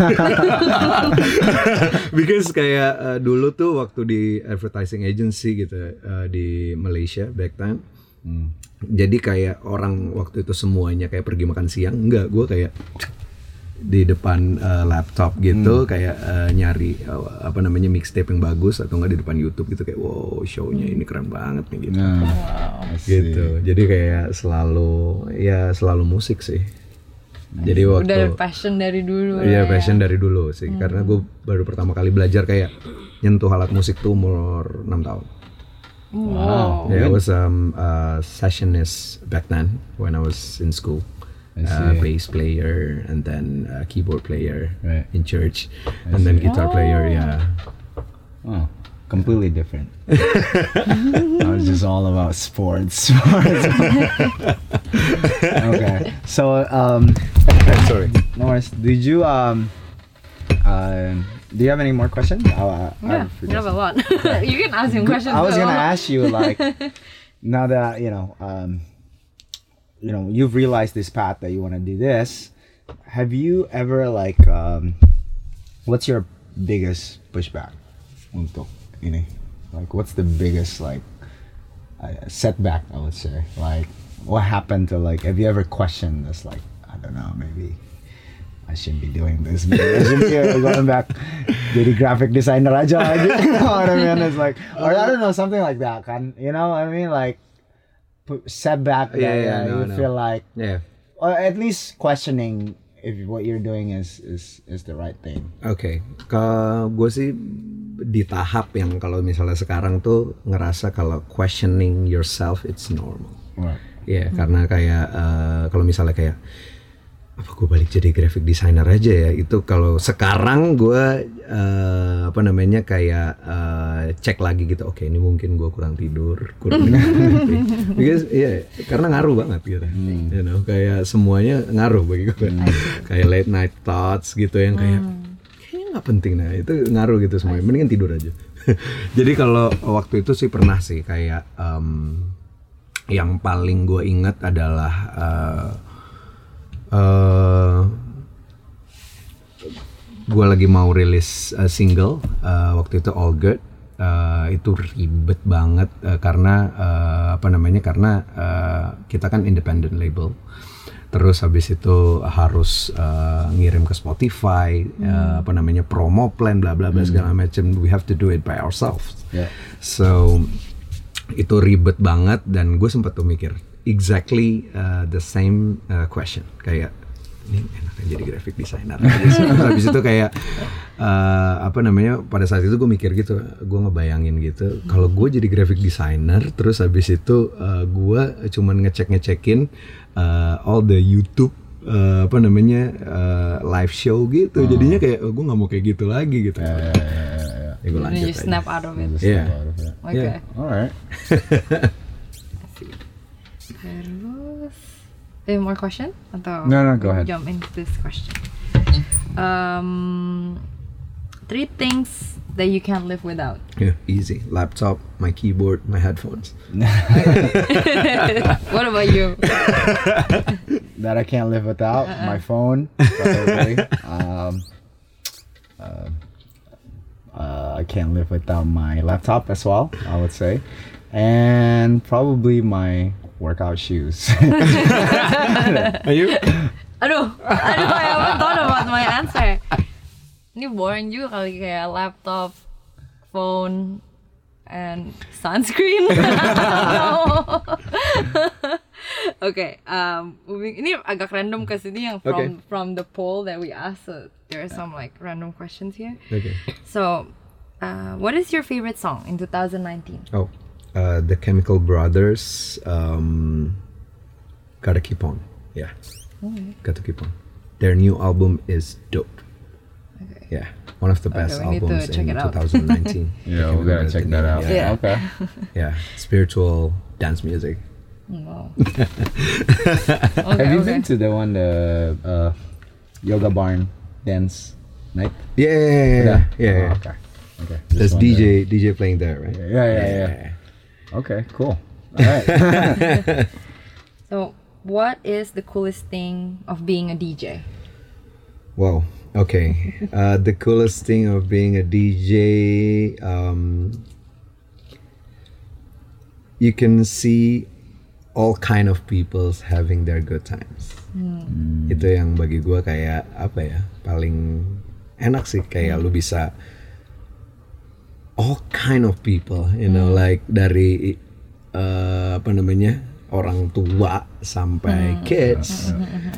Because kayak uh, dulu tuh waktu di advertising agency gitu uh, di Malaysia back then. Jadi kayak orang waktu itu semuanya kayak pergi makan siang, enggak gue kayak di depan uh, laptop gitu kayak uh, nyari uh, apa namanya mixtape yang bagus atau enggak di depan YouTube gitu kayak wow show-nya ini keren banget nih gitu. Nah, see. Gitu. Jadi kayak selalu ya selalu musik sih. Jadi waktu Udah passion dari dulu. Iya ya. passion dari dulu sih karena gue baru pertama kali belajar kayak nyentuh alat musik tuh umur 6 tahun. Wow. Yeah, I was um uh, sessionist back then when I was in school. I Uh, bass player and then uh, keyboard player Right. in church and then guitar player. Yeah. Oh, completely different. I was just all about sports. sports. okay. So, um, Sorry. Norris, did you um, uh, do you have any more questions? I, I, Yeah, I you have a lot. you can ask him questions. I was gonna ask you like, now that you know, um, you know, you've realized this path that you want to do this. Have you ever like, um, what's your biggest pushback untuk ini? Like, what's the biggest like uh, setback? I would say like, what happened to like? Have you ever questioned this? Like, I don't know, maybe. I shouldn't be doing this. Maybe I should be going back jadi graphic designer aja you know what I mean? It's like, or I don't know, something like that. Can You know what I mean? Like, setback. Yeah, that, yeah, uh, no, you no. feel like, Yeah. or at least questioning if what you're doing is is is the right thing. Oke, ke gue sih di tahap yang kalau misalnya sekarang tuh ngerasa kalau questioning yourself it's normal. Right. Iya, karena kayak eh, kalau misalnya kayak apa gue balik jadi graphic designer aja ya? Itu kalau sekarang gue eh, apa namanya kayak eh, cek lagi gitu. Oke ini mungkin gue kurang tidur kurang because iya karena ngaruh banget gitu. You know kayak semuanya ngaruh bagi gue kayak late night thoughts gitu yang kayak kayaknya nggak penting nah itu ngaruh gitu semuanya mendingan tidur aja. Jadi kalau waktu itu sih pernah sih kayak em, yang paling gue inget adalah eh eh, gue lagi mau rilis eh, single eh, waktu itu All Good. Eh, itu ribet banget eh, karena eh, apa namanya karena eh, kita kan independent label. Terus habis itu harus eh, ngirim ke Spotify eh, apa namanya promo plan bla bla bla segala macam we have to do it by ourselves. Yeah. So itu ribet banget dan gue sempat tuh mikir exactly uh, the same uh, question kayak ini enakan jadi graphic designer. Terus habis itu kayak uh, apa namanya pada saat itu gue mikir gitu gue ngebayangin gitu kalau gue jadi graphic designer terus habis itu uh, gue cuman ngecek ngecekin uh, all the YouTube uh, apa namanya uh, live show gitu jadinya kayak oh, gue nggak mau kayak gitu lagi gitu ya gue And then lanjut you aja. snap out of it. Yeah. it. Okay. Yeah. All right. Terus, any more question? Atau No, no, go ahead. Jump into this question. Um, three things that you can't live without. Yeah, easy. Laptop, my keyboard, my headphones. what about you? that I can't live without. My phone, probably. um, uh, uh, I I can't live without my laptop as well. I would say, and probably my workout shoes. Are you? Aduh, aduh, I haven't thought about my answer. Ini boring juga kali kayak laptop, phone, and sunscreen. okay, um, moving. Ini agak random ke sini yang from Okay. from the poll that we asked. So there are some like random questions here. Okay. So, uh, what is your favorite song in 2019? Oh, uh, the Chemical Brothers. Um, gotta keep on. Yeah, gotta keep on. Their new album is dope. Okay. Yeah, one of the best we need to albums in 2019. yeah, we gotta check that out. Yeah, Yeah. Okay. yeah, spiritual dance music. Wow. Have you okay. been to the one the uh, yoga barn dance night? Yeah, yeah, yeah, yeah. yeah, Oh, yeah. okay. Okay. There's Just wondering. DJ DJ playing there, right? Yeah, yeah, yeah. Okay, cool. All right. So, what is the coolest thing of being a DJ? Wow. Okay. Uh, the coolest thing of being a DJ, um, you can see all kind of people's having their good times. Itu yang bagi gua kayak apa ya? Paling enak sih kayak lu bisa all kind of people, you know, like dari uh, apa namanya orang tua sampai kids,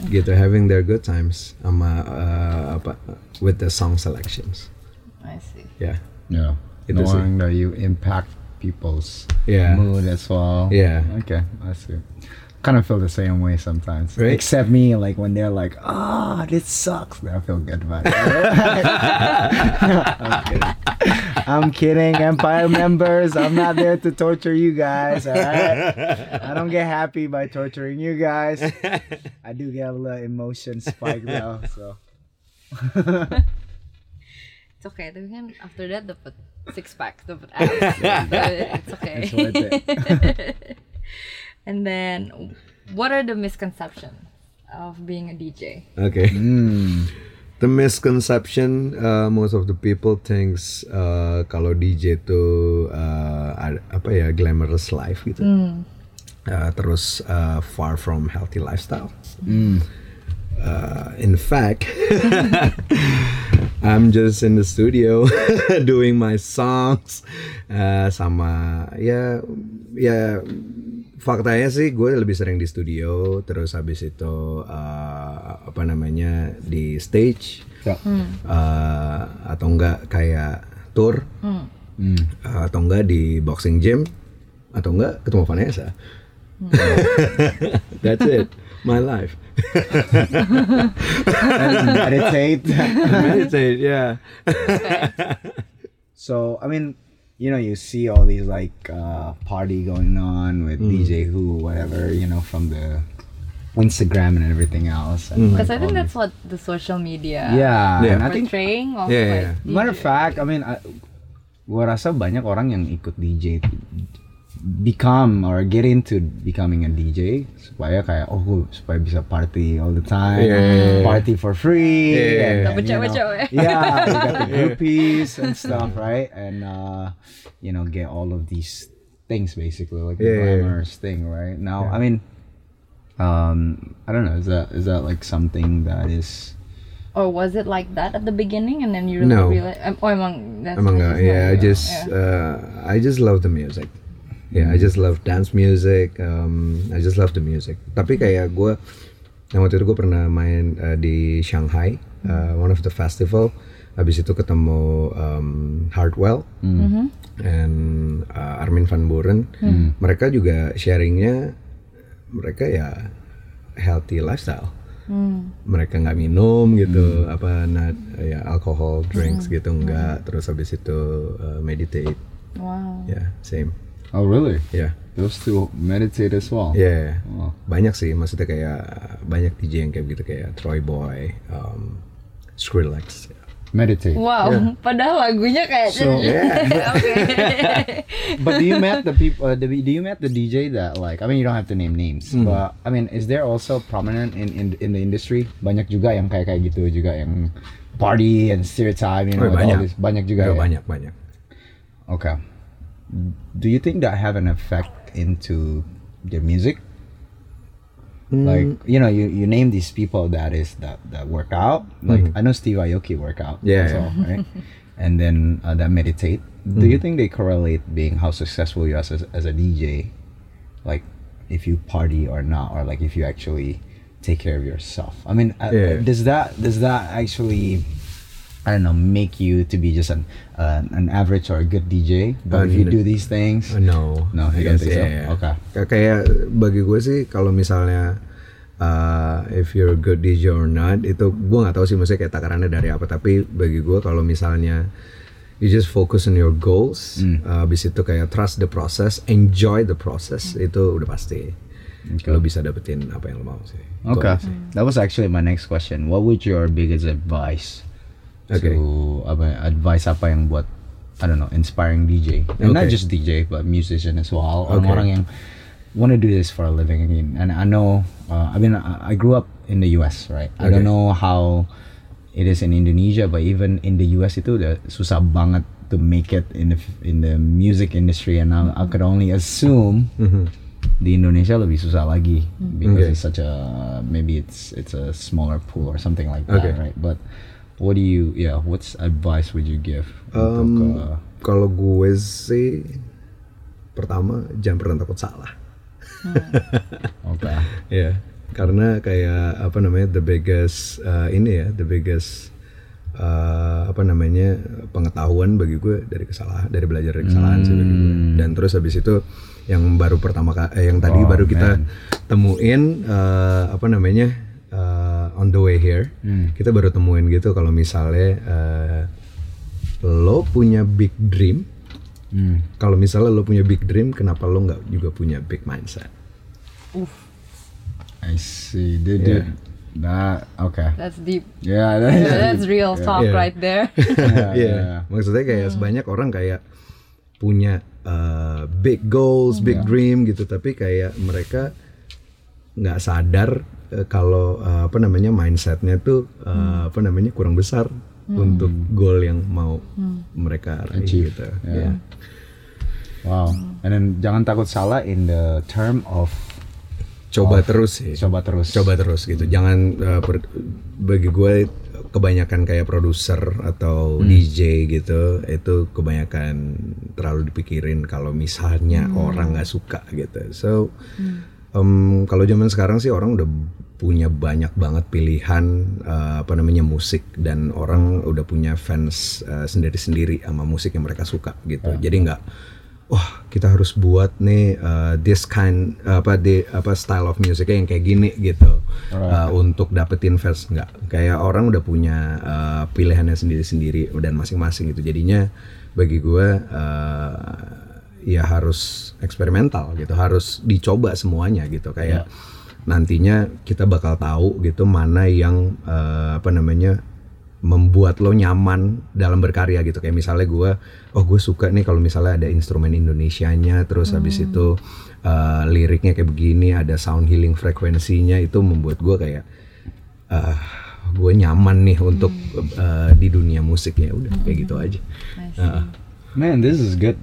gitu having their good times sama uh, apa with the song selections, I see. yeah, yeah. Itu sih. Knowing that you impact people's Yeah. mood as well. Yeah. Okay, I see. Kind of feel the same way sometimes. Right? Except me, like when they're like, "Ah, this sucks," then I feel good about it. I'm kidding. I'm kidding, Empire members. I'm not there to torture you guys. All right. I don't get happy by torturing you guys. I do get a little emotion spike though. So. It's okay. Tapi kan after that dapat six pack, dapat abs. it's okay. It's worth it. And then, what are the misconceptions of being a DJ? okay. Hmm. The misconception uh, most of the people thinks uh, kalau DJ itu uh, apa ya glamorous life gitu. Uh, terus uh, far from healthy lifestyle. Uh, in fact, I'm just in the studio doing my songs uh, sama ya ya faktanya sih gue lebih sering di studio terus habis itu uh, apa namanya di stage Yeah. uh, atau enggak kayak tour uh, atau enggak di boxing gym atau enggak ketemu Vanessa. That's it. My life. And meditate. meditate yeah. So I mean, you know, you see all these like uh, party going on with DJ Who, whatever, you know, from the Instagram and everything else. And, Because like, I think all that's what the social media the- yeah, Yeah. and I think portraying of Yeah, like yeah, DJ. matter of fact, I mean, I, gua rasa banyak orang yang ikut DJ become or get into becoming a DJ supaya kayak oh gua supaya bisa party all the time, Yeah, yeah, yeah. party for free, Yeah, yeah, and, yeah. Dapat you know, yeah, you got the groupies and stuff, right? And uh, you know, get all of these things basically like the Yeah, yeah, yeah. glamorous thing, right? Now, I mean, um, I don't know, is that is that like something that is Or was it like that at the beginning and then you really No. realized? Um, oh, emang that's Emang that's enggak, yeah, I just yeah. uh, I just love the music. Yeah, I just love dance music. Um, I just love the music. Tapi kayak gue, yang waktu itu gue pernah main uh, di Shanghai, uh, one of the festival. Habis itu ketemu um, Hardwell and uh, Armin van Buren. Mereka juga sharingnya, mereka ya healthy lifestyle. Mereka nggak minum gitu, apa not ya alcohol drinks gitu nggak. Terus habis itu uh, meditate. wow. Ya, same. Oh really? Ya, Those two meditate as well. ya. Oh. Banyak sih, maksudnya kayak banyak DJ yang kayak gitu kayak Troy Boy, um, Skrillex. Meditate. Wow, padahal lagunya kayak So- okay. but do you met the people? Uh, do you met the DJ that like? I mean, you don't have to name names, but I mean, is there also prominent in in in the industry? Banyak juga yang kayak kayak gitu juga yang party and stereotype, you know, Oh, all banyak. this. Banyak juga. Ya, ya? banyak banyak. Okay. Do you think that have an effect into their music? Like you know, you, you name these people that is that that work out. Like I know Steve Aoki work out. Yeah, as yeah. well, right? and then uh, that meditate. Do you think they correlate being how successful you are as, as a DJ, like if you party or not, or like if you actually take care of yourself? I mean, uh, does that does that actually I don't know, make you to be just an uh, an average or a good DJ. But Uh, if you do these things, Uh, no, No, you I don't guess, think so? yeah, yeah. Okay. Kayak- Kayak bagi gue sih kalau misalnya uh, if you're a good DJ or not itu gue nggak tahu sih maksudnya kayak takarannya dari apa tapi bagi gue kalau misalnya you just focus on your goals Hmm. uh, habis itu kayak trust the process enjoy the process itu udah pasti lo bisa dapetin apa yang lo mau sih Itu okay, that was actually my next question. What would your biggest advice Okay. to apa advice apa yang buat I don't know inspiring DJ and not just DJ but musician as well. Okay. orang-orang yang want to do this for a living. Again and I know uh, I mean I, I grew up in the US right? I don't know how it is in Indonesia but even in the US itu udah susah banget to make it in the in the music industry. And I, I could only assume di Indonesia lebih susah lagi because Okay. it's such a maybe it's it's a smaller pool or something like that Okay. right? But what do you yeah what's advice would you give untuk Um, uh, kalau gue sih pertama jangan pernah takut salah okay Ya, karena kayak apa namanya the biggest uh, ini ya, the biggest uh, apa namanya pengetahuan bagi gue dari kesalahan, dari belajar dari kesalahan sih bagi gue. Dan terus habis itu yang baru pertama eh, yang tadi Oh, baru kita man. temuin uh, apa namanya uh, on the way here, kita baru temuin gitu kalau misalnya uh, lo punya big dream. Hmm. Kalau misalnya lo punya big dream, kenapa lo nggak juga punya big mindset? I see dude, Yeah. dude. that okay That's deep. yeah, that, Yeah, that's real talk Yeah. right there. yeah, Iya, yeah. maksudnya kayak sebanyak orang kayak punya uh, big goals, big dream gitu, tapi kayak mereka nggak sadar kalau uh, apa namanya mindsetnya tuh uh, apa namanya kurang besar untuk goal yang mau mereka raih Achieve, gitu. yeah. Iya. wow. And then jangan takut salah in the term of Coba terus sih. coba terus. Coba terus gitu. Jangan uh, per- bagi gue kebanyakan kayak produser atau DJ gitu itu kebanyakan terlalu dipikirin kalau misalnya orang nggak suka gitu. So em, kalau zaman sekarang sih orang udah punya banyak banget pilihan uh, apa namanya musik. Dan orang udah punya fans uh, sendiri-sendiri sama musik yang mereka suka gitu. Jadi nggak wah kita harus buat nih uh, this kind apa di apa style of music yang kayak gini gitu. Uh, untuk dapetin fans nggak. Kayak orang udah punya uh, pilihannya sendiri-sendiri dan masing-masing gitu. Jadinya bagi gue uh, ya harus eksperimental gitu harus dicoba semuanya gitu. Kayak nantinya kita bakal tahu gitu mana yang uh, apa namanya membuat lo nyaman dalam berkarya gitu. Kayak misalnya gue oh gue suka nih kalau misalnya ada instrumen Indonesianya terus habis itu uh, liriknya kayak begini ada sound healing frekuensinya itu membuat gue kayak uh, gue nyaman nih untuk uh, di dunia musiknya udah kayak gitu aja. Uh, Man, this is good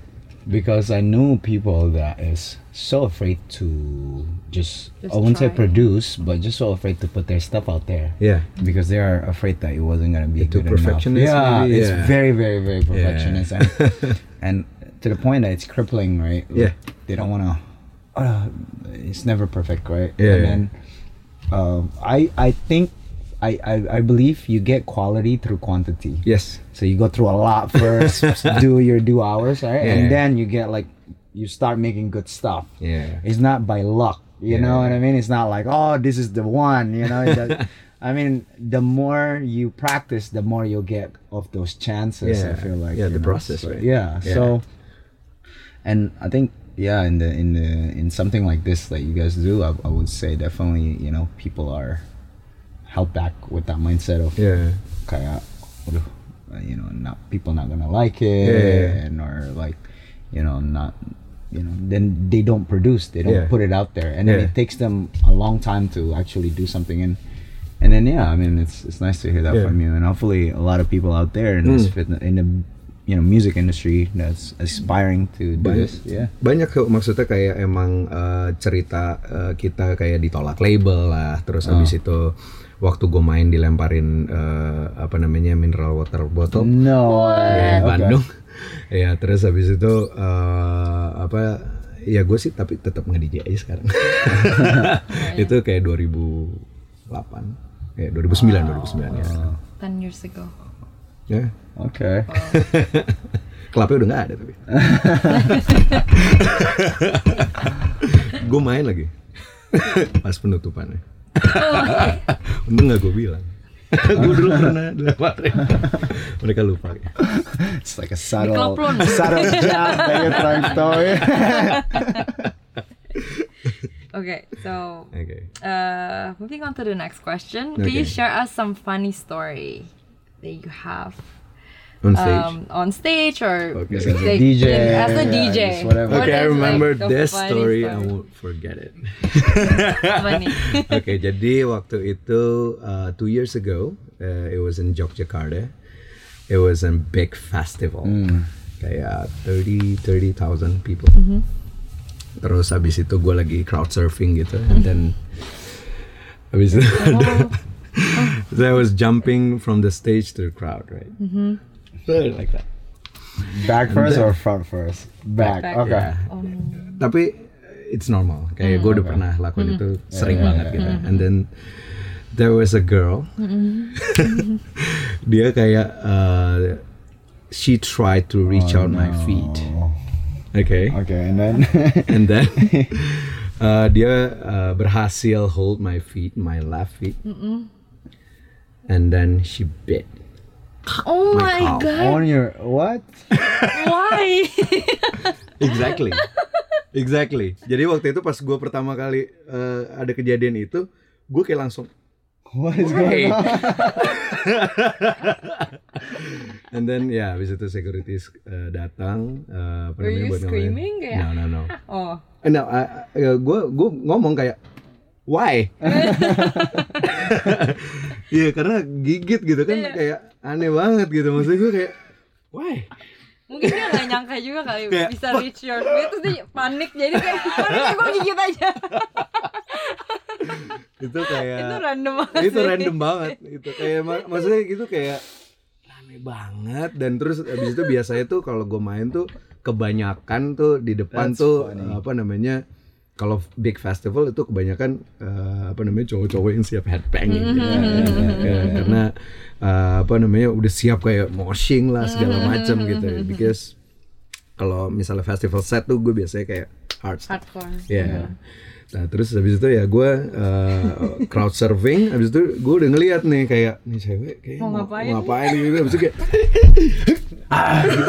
because I know people that is so afraid to just, Just I won't say produce, but just so afraid to put their stuff out there. yeah Because they are afraid that it wasn't gonna be Itu good enough. perfectionist Yeah, maybe, it's very, very, very perfectionist, and, and to the point that it's crippling, right? Yeah. they don't wanna. Uh, it's never perfect, right? Yeah, And yeah. then, uh, I I think. I, I, I believe you get quality through quantity. yes So you go through a lot first, do your do hours, right? And then you get like you start making good stuff. yeah It's not by luck, you know what I mean? It's not like oh this is the one, you know. Does- I mean, the more you practice, the more you'll get of those chances. I feel like Yeah, the know, process, so- right? Yeah, Yeah. So, and I think yeah, in the in the in something like this that you guys do, I, I would say definitely you know people are held back with that mindset of yeah kayak waduh uh, you know not people not gonna like it Yeah. and or like you know not you know then they don't produce they don't Yeah. put it out there and then Yeah. it takes them a long time to actually do something and and then yeah I mean it's it's nice to hear that from you and hopefully a lot of people out there in this Mm. fitness in the you know music industry that's aspiring to do Banyak. this. Yeah. banyak kok maksudnya kayak emang eh, cerita eh, kita kayak ditolak label lah terus Oh. habis itu waktu gue main dilemparin eh, apa namanya mineral water bottle No di Okay. Bandung ya terus habis itu eh, apa ya gue sih tapi tetap nge DJ aja sekarang itu kayak 2008 kayak 2009 2009 ya 10 years ago. ya Okay. Kelapnya udah nggak ada tapi. gue main lagi pas penutupannya. Untung nggak gue bilang. gue dulu pernah dilemparin. Mereka lupa. It's like a subtle, subtle jab that you're trying to. Okay, so Oke. uh, moving on to the next question. Can Okay. you share us some funny story that you have On stage. um, on stage or Okay. As a like, DJ, as a yeah, DJ? just whatever. What okay, I is, remember like, a this funny story. I won't forget it. Oke, jadi waktu itu uh, two years ago, uh, it was in Yogyakarta. It was a big festival, kayak 30 30,000 people. Terus habis itu gue lagi crowd surfing gitu, and then habis itu ada, so I was jumping from the stage to the crowd, right? So, like that. Back first or front first? Back. Back. Okay. Yeah. Tapi it's normal. Kayak gue udah pernah lakuin itu sering banget gitu. And then there was a girl. Dia kayak uh, she tried to reach out my feet. Okay. Okay, and then And then uh, dia uh, berhasil hold my feet, my left feet. And then she bit. Oh My my god! on your what? Why? Exactly. exactly. Jadi waktu itu pas gue pertama kali uh, ada kejadian itu, gue kayak langsung What is going on? And then ya habis itu security uh, datang uh, apa Were namanya you buat screaming kayak? No no no. oh, No, gue gue ngomong kayak why? Iya karena gigit gitu kan Iya. kayak aneh banget gitu maksud gue kayak why? mungkin dia nggak nyangka juga kali Kayak, bisa reach your feet terus dia panik jadi kayak panik gue gigit aja. Itu kayak itu random banget. itu sih. random banget itu kayak mak- maksudnya gitu kayak rame banget dan terus abis itu biasanya tuh kalau gue main tuh kebanyakan tuh di depan That's tuh funny. apa namanya kalau big festival itu kebanyakan eh, apa namanya cowok-cowok yang siap headbang gitu. Ya, karena eh, apa namanya udah siap kayak moshing lah segala macam gitu because kalau misalnya festival set tuh gue biasanya kayak hard stuff. Hardcore. Ya. Nah terus habis itu ya gue uh, crowd surfing, habis itu gue udah ngeliat nih kayak nih cewek kayak Mau mau, ngapain? mau ngapain gitu, habis itu kayak Ini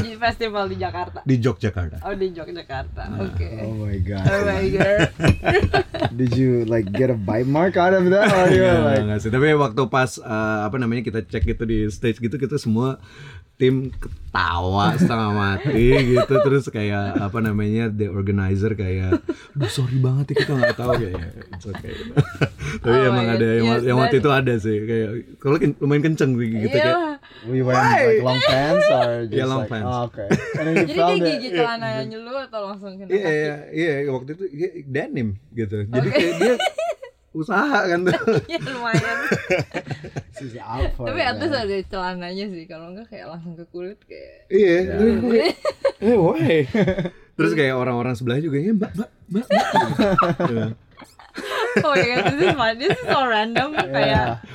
di festival di Jakarta. di Yogyakarta. Oh di Yogyakarta. Oke. Oh my god. Oh my god. Did you like get a bite mark out of that or you Nggak, were like sih. Tapi waktu pas uh, apa namanya kita cek itu di stage gitu kita semua tim ketawa setengah mati gitu terus kayak apa namanya the organizer kayak Duh, sorry banget ya kita nggak tahu kayak it's okay. tapi Oh emang ada yang, Yes, yang waktu itu ada sih kayak kalau ken- lumayan kenceng sih gitu kayak Iya. were you wearing like long pants or just Yeah, long like, pants. oh, okay. Jadi dia gigit celananya lu atau langsung kena Iya, iya, iya, waktu itu dia denim gitu. Jadi Oke. kayak dia usaha kan tuh. Iya lumayan. Out for Tapi atas man. ada celananya sih. Kalau enggak kayak langsung ke kulit kayak. iya, gue kayak, eh why? Terus kayak orang-orang sebelah juga ya mbak, mbak, mbak. mbak. Iya. Oh my god, this is fun. This is so random. Kayak.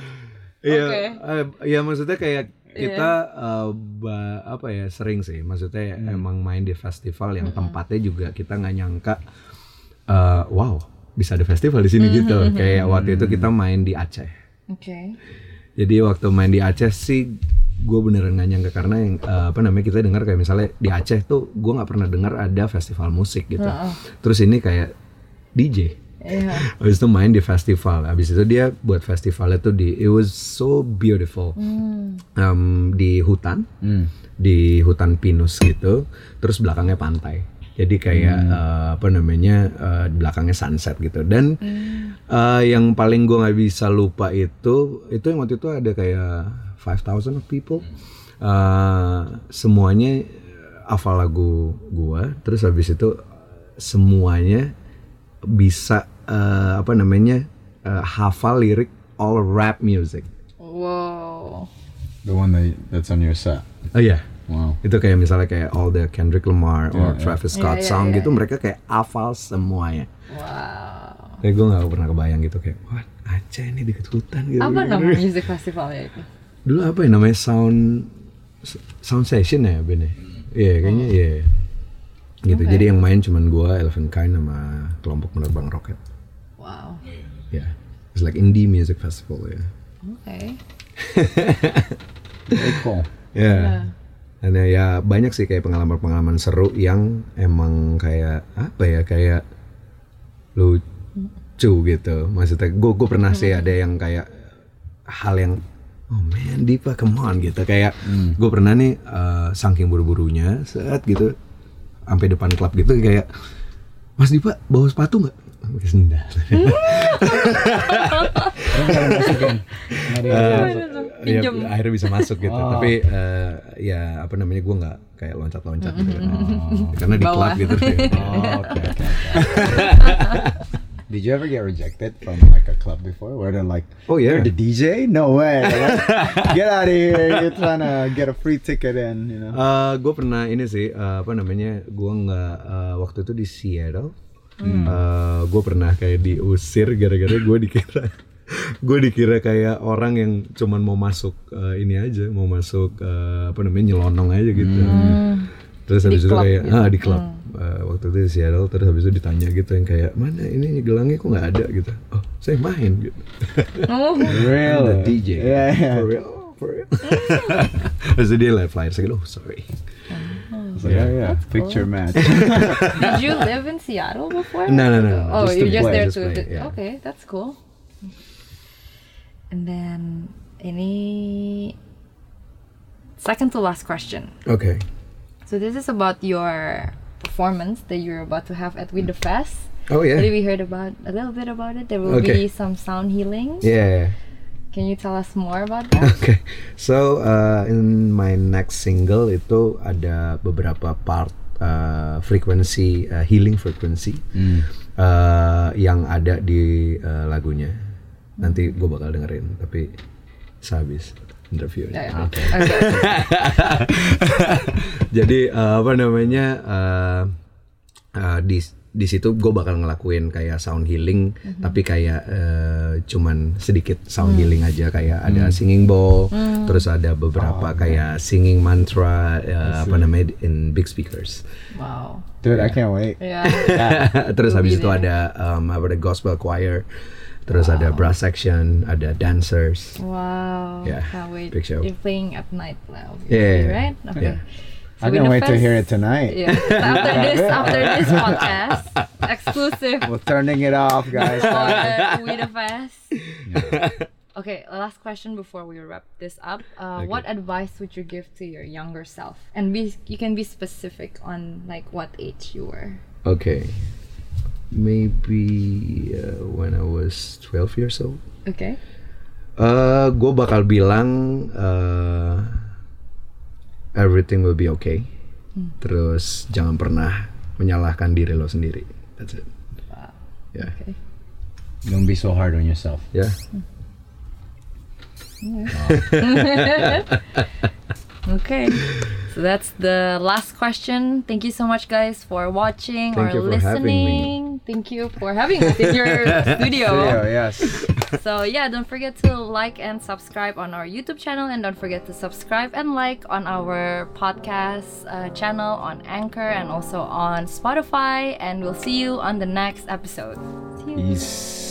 Iya, Oke. eh, iya maksudnya kayak kita eh, ba- apa ya sering sih, maksudnya emang main di festival yang tempatnya juga kita nggak nyangka, eh, wow bisa ada festival di sini gitu. Kayak waktu itu kita main di Aceh. Oke. Jadi waktu main di Aceh sih gue beneran gak nyangka karena yang eh, apa namanya kita dengar kayak misalnya di Aceh tuh gue nggak pernah dengar ada festival musik gitu. Terus ini kayak DJ. Iya. Habis itu main di festival. Habis itu dia buat festivalnya tuh di it was so beautiful. Em, di hutan, di hutan pinus gitu. Terus belakangnya pantai. Jadi kayak eh, apa namanya di belakangnya sunset gitu. Dan eh, yang paling gue nggak bisa lupa itu itu yang waktu itu ada kayak 5,000 of people. Uh, semuanya hafal lagu gua, terus habis itu semuanya bisa uh, apa namanya uh, hafal lirik all rap music. Whoa. The one that that's on your set. Oh iya. Wow. Itu kayak misalnya kayak all the Kendrick Lamar or Yeah, yeah. Travis Scott Yeah, yeah, song yeah, gitu mereka kayak hafal semuanya. Wow. Kayak gue gak pernah kebayang gitu kayak wah Aceh ini deket hutan gitu. Apa nama music festivalnya itu? Dulu apa ya namanya sound sound session ya Ben ya? Iya kayaknya iya. Gitu. Oke. Jadi yang main cuman gua Elephant Kind sama kelompok penerbang roket. Wow. Ya. It's like indie music festival ya. Okay. Very cool. Ya. Yeah. Dan ya, ya banyak sih kayak pengalaman-pengalaman seru yang emang kayak apa ya kayak lucu gitu. Maksudnya gue gue pernah sih ada yang kayak hal yang oh man Dipa come on gitu kayak gue pernah nih eh, saking buru-burunya saat gitu sampai depan klub gitu kayak Mas Dipa bawa sepatu nggak? Pakai sendal. ya, Pinjem. akhirnya bisa masuk gitu. Oh. Tapi eh, ya apa namanya gue nggak kayak loncat-loncat gitu. kan. Karena di klub gitu. Oh, okay, okay, okay. Did you ever get rejected from like a club before where they're like, Oh, yeah. you're the DJ? No way. Like, get out of here. You're trying to get a free ticket in, you know? gue pernah ini sih eh, apa namanya gue nggak eh, waktu itu di Seattle Hmm. gue pernah kayak diusir gara-gara gue dikira gue dikira kayak orang yang cuman mau masuk eh, ini aja mau masuk eh, apa namanya nyelonong aja gitu. Terus Di habis itu kayak gitu. ah di klub. Eh, waktu itu di Seattle terus habis itu ditanya gitu yang kayak mana ini gelangnya kok nggak ada? Gitu. Oh saya main. Gitu. Oh. The DJ Yeah, yeah. for real for real. Terus dia live flyer saya oh sorry Yeah, yeah. Picture match. Did you live in Seattle before? No, no, no, no. Oh, Just you're just play, there just to. play, yeah. Okay, that's cool. And then any second to last question. Okay. So this is about your performance that you're about to have at With the Fest. oh yeah. Already we heard about a little bit about it. There will Okay. be some sound healing. Yeah. Can you tell us more about that? Oke. So uh, in my next single itu ada beberapa part uh, frequency uh, healing frequency uh, yang ada di uh, lagunya. Nanti gue bakal dengerin tapi sehabis interview. Yeah, yeah, okay. okay. Jadi uh, apa namanya uh, uh, di di situ gue bakal ngelakuin kayak sound healing tapi kayak uh, cuman sedikit sound healing aja kayak ada singing bowl terus ada beberapa kayak singing mantra uh, apa namanya in big speakers Wow. Dude, I can't wait. Yeah. terus habis itu ada um, apa ada gospel choir terus ada brass section ada dancers Wow. Yeah, Can't wait. big show. You're playing at night now, Yeah, yeah, yeah. right? Okay. Yeah. I With can't the wait to hear it tonight. Yeah. after this, after this podcast, exclusive We're turning it off, guys. for We the Fest. Okay, last question before we wrap this up. Uh, What advice would you give to your younger self? And be you can be specific on like what age you were. okay maybe uh, when I was 12 years old Okay. Eh, gue bakal bilang eh, everything will be okay. Terus jangan pernah menyalahkan diri lo sendiri. That's it. Ya, Okay. Don't be so hard on yourself. ya. Okay. So that's the last question. Thank you so much, guys, for watching Thank or you for having me. listening. Thank you for having us in your studio. Video, yes. So yeah, don't forget to like and subscribe on our YouTube channel, and don't forget to subscribe and like on our podcast uh, channel on Anchor and also on Spotify. And we'll see you on the next episode. See you.